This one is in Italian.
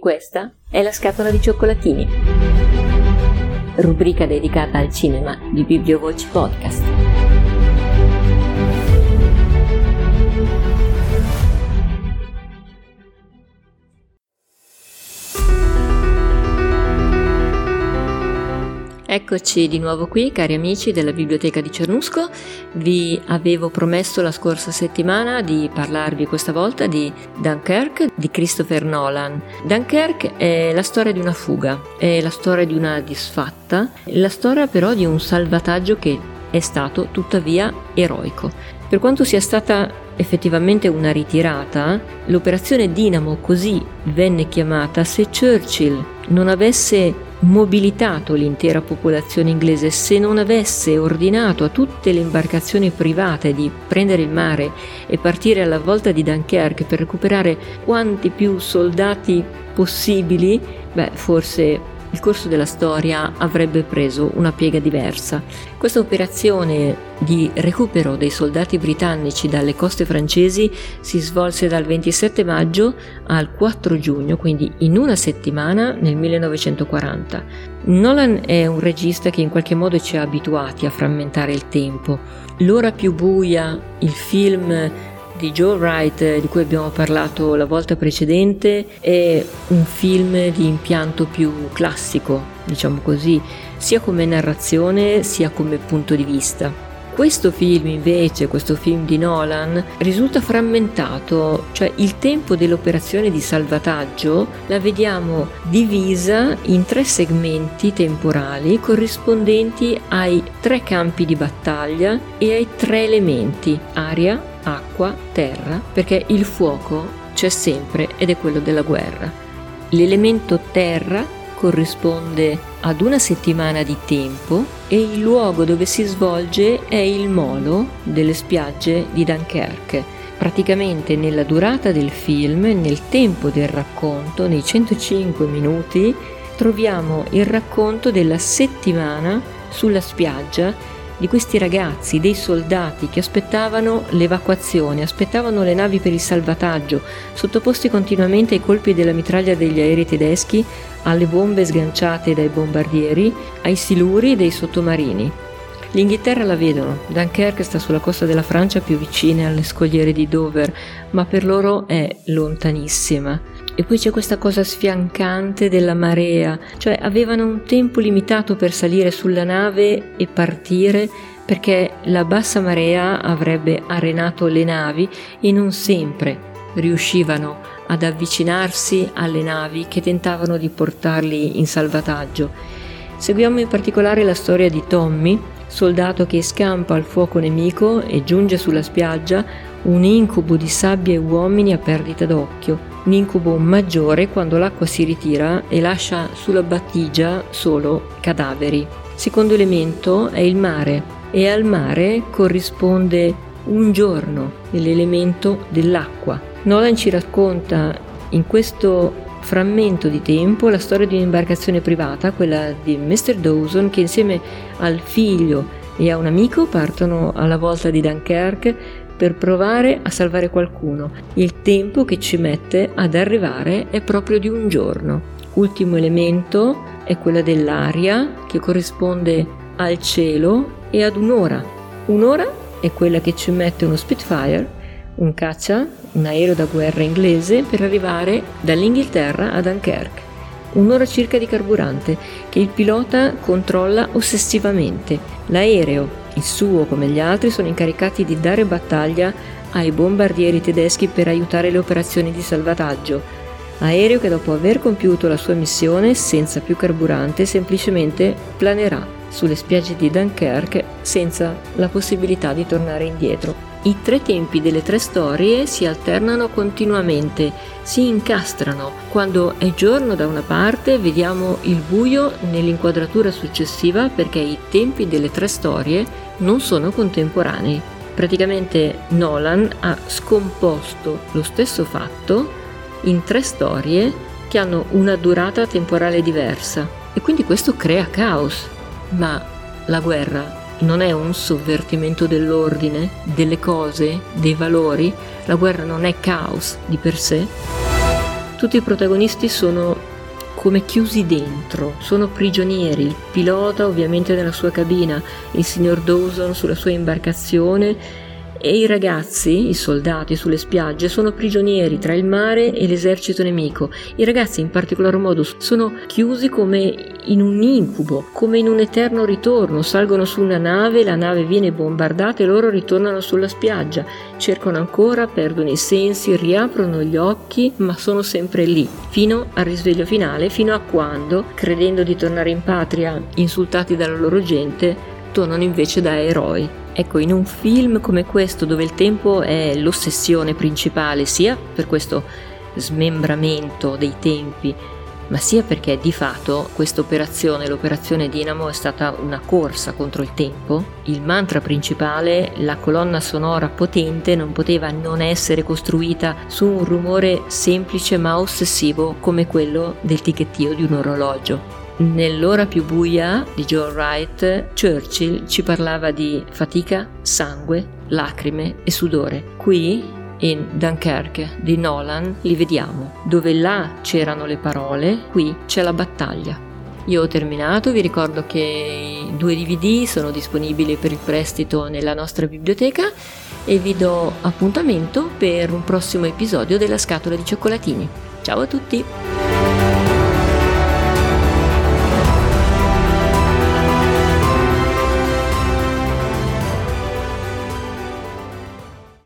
Questa è la scatola di cioccolatini, rubrica dedicata al cinema di Bibliovoci Podcast. Eccoci di nuovo qui, cari amici della Biblioteca di Cernusco. Vi avevo promesso la scorsa settimana di parlarvi questa volta di Dunkirk di Christopher Nolan. Dunkirk è la storia di una fuga, è la storia di una disfatta, la storia però di un salvataggio che è stato tuttavia eroico. Per quanto sia stata effettivamente una ritirata, l'operazione Dinamo così venne chiamata se Churchill non avesse mobilitato l'intera popolazione inglese, se non avesse ordinato a tutte le imbarcazioni private di prendere il mare e partire alla volta di Dunkerque per recuperare quanti più soldati possibili, beh, forse il corso della storia avrebbe preso una piega diversa. Questa operazione di recupero dei soldati britannici dalle coste francesi si svolse dal 27 maggio al 4 giugno, quindi in una settimana nel 1940. Nolan è un regista che in qualche modo ci ha abituati a frammentare il tempo. L'ora più buia, il film di Joe Wright di cui abbiamo parlato la volta precedente è un film di impianto più classico, diciamo così, sia come narrazione sia come punto di vista. Questo film invece, questo film di Nolan, risulta frammentato, cioè il tempo dell'operazione di salvataggio la vediamo divisa in tre segmenti temporali corrispondenti ai tre campi di battaglia e ai tre elementi, aria, acqua, terra, perché il fuoco c'è sempre ed è quello della guerra. L'elemento terra corrisponde ad una settimana di tempo e il luogo dove si svolge è il molo delle spiagge di Dunkerque. Praticamente nella durata del film, nel tempo del racconto, nei 105 minuti, troviamo il racconto della settimana sulla spiaggia di questi ragazzi, dei soldati che aspettavano l'evacuazione, aspettavano le navi per il salvataggio, sottoposti continuamente ai colpi della mitraglia degli aerei tedeschi, alle bombe sganciate dai bombardieri, ai siluri dei sottomarini. L'Inghilterra la vedono, Dunkerque sta sulla costa della Francia più vicina alle scogliere di Dover, ma per loro è lontanissima. E poi c'è questa cosa sfiancante della marea, cioè avevano un tempo limitato per salire sulla nave e partire perché la bassa marea avrebbe arenato le navi e non sempre riuscivano ad avvicinarsi alle navi che tentavano di portarli in salvataggio. Seguiamo in particolare la storia di Tommy, soldato che scampa al fuoco nemico e giunge sulla spiaggia un incubo di sabbia e uomini a perdita d'occhio un incubo maggiore quando l'acqua si ritira e lascia sulla battigia solo cadaveri. Secondo elemento è il mare e al mare corrisponde un giorno, l'elemento dell'acqua. Nolan ci racconta in questo frammento di tempo la storia di un'imbarcazione privata, quella di Mr. Dawson, che insieme al figlio e a un amico partono alla volta di Dunkerque per provare a salvare qualcuno. Il tempo che ci mette ad arrivare è proprio di un giorno. Ultimo elemento è quella dell'aria che corrisponde al cielo e ad un'ora. Un'ora è quella che ci mette uno Spitfire, un caccia, un aereo da guerra inglese per arrivare dall'Inghilterra a Dunkerque. Un'ora circa di carburante che il pilota controlla ossessivamente. L'aereo il suo, come gli altri, sono incaricati di dare battaglia ai bombardieri tedeschi per aiutare le operazioni di salvataggio. Aereo che dopo aver compiuto la sua missione senza più carburante semplicemente planerà sulle spiagge di Dunkerque senza la possibilità di tornare indietro. I tre tempi delle tre storie si alternano continuamente, si incastrano. Quando è giorno da una parte vediamo il buio nell'inquadratura successiva perché i tempi delle tre storie non sono contemporanei. Praticamente Nolan ha scomposto lo stesso fatto in tre storie che hanno una durata temporale diversa e quindi questo crea caos. Ma la guerra non è un sovvertimento dell'ordine, delle cose, dei valori, la guerra non è caos di per sé. Tutti i protagonisti sono come chiusi dentro, sono prigionieri, il pilota ovviamente nella sua cabina, il signor Dawson sulla sua imbarcazione e i ragazzi, i soldati sulle spiagge, sono prigionieri tra il mare e l'esercito nemico. I ragazzi in particolar modo sono chiusi come in un incubo, come in un eterno ritorno. Salgono su una nave, la nave viene bombardata e loro ritornano sulla spiaggia. Cercano ancora, perdono i sensi, riaprono gli occhi, ma sono sempre lì, fino al risveglio finale, fino a quando, credendo di tornare in patria, insultati dalla loro gente, tornano invece da eroi. Ecco, in un film come questo, dove il tempo è l'ossessione principale, sia per questo smembramento dei tempi, ma sia perché di fatto questa operazione, l'operazione Dinamo, è stata una corsa contro il tempo. Il mantra principale, la colonna sonora potente, non poteva non essere costruita su un rumore semplice ma ossessivo come quello del ticchettio di un orologio. Nell'ora più buia di John Wright, Churchill ci parlava di fatica, sangue, lacrime e sudore. Qui, in Dunkerque di Nolan, li vediamo. Dove là c'erano le parole, qui c'è la battaglia. Io ho terminato, vi ricordo che i due DVD sono disponibili per il prestito nella nostra biblioteca e vi do appuntamento per un prossimo episodio della scatola di cioccolatini. Ciao a tutti!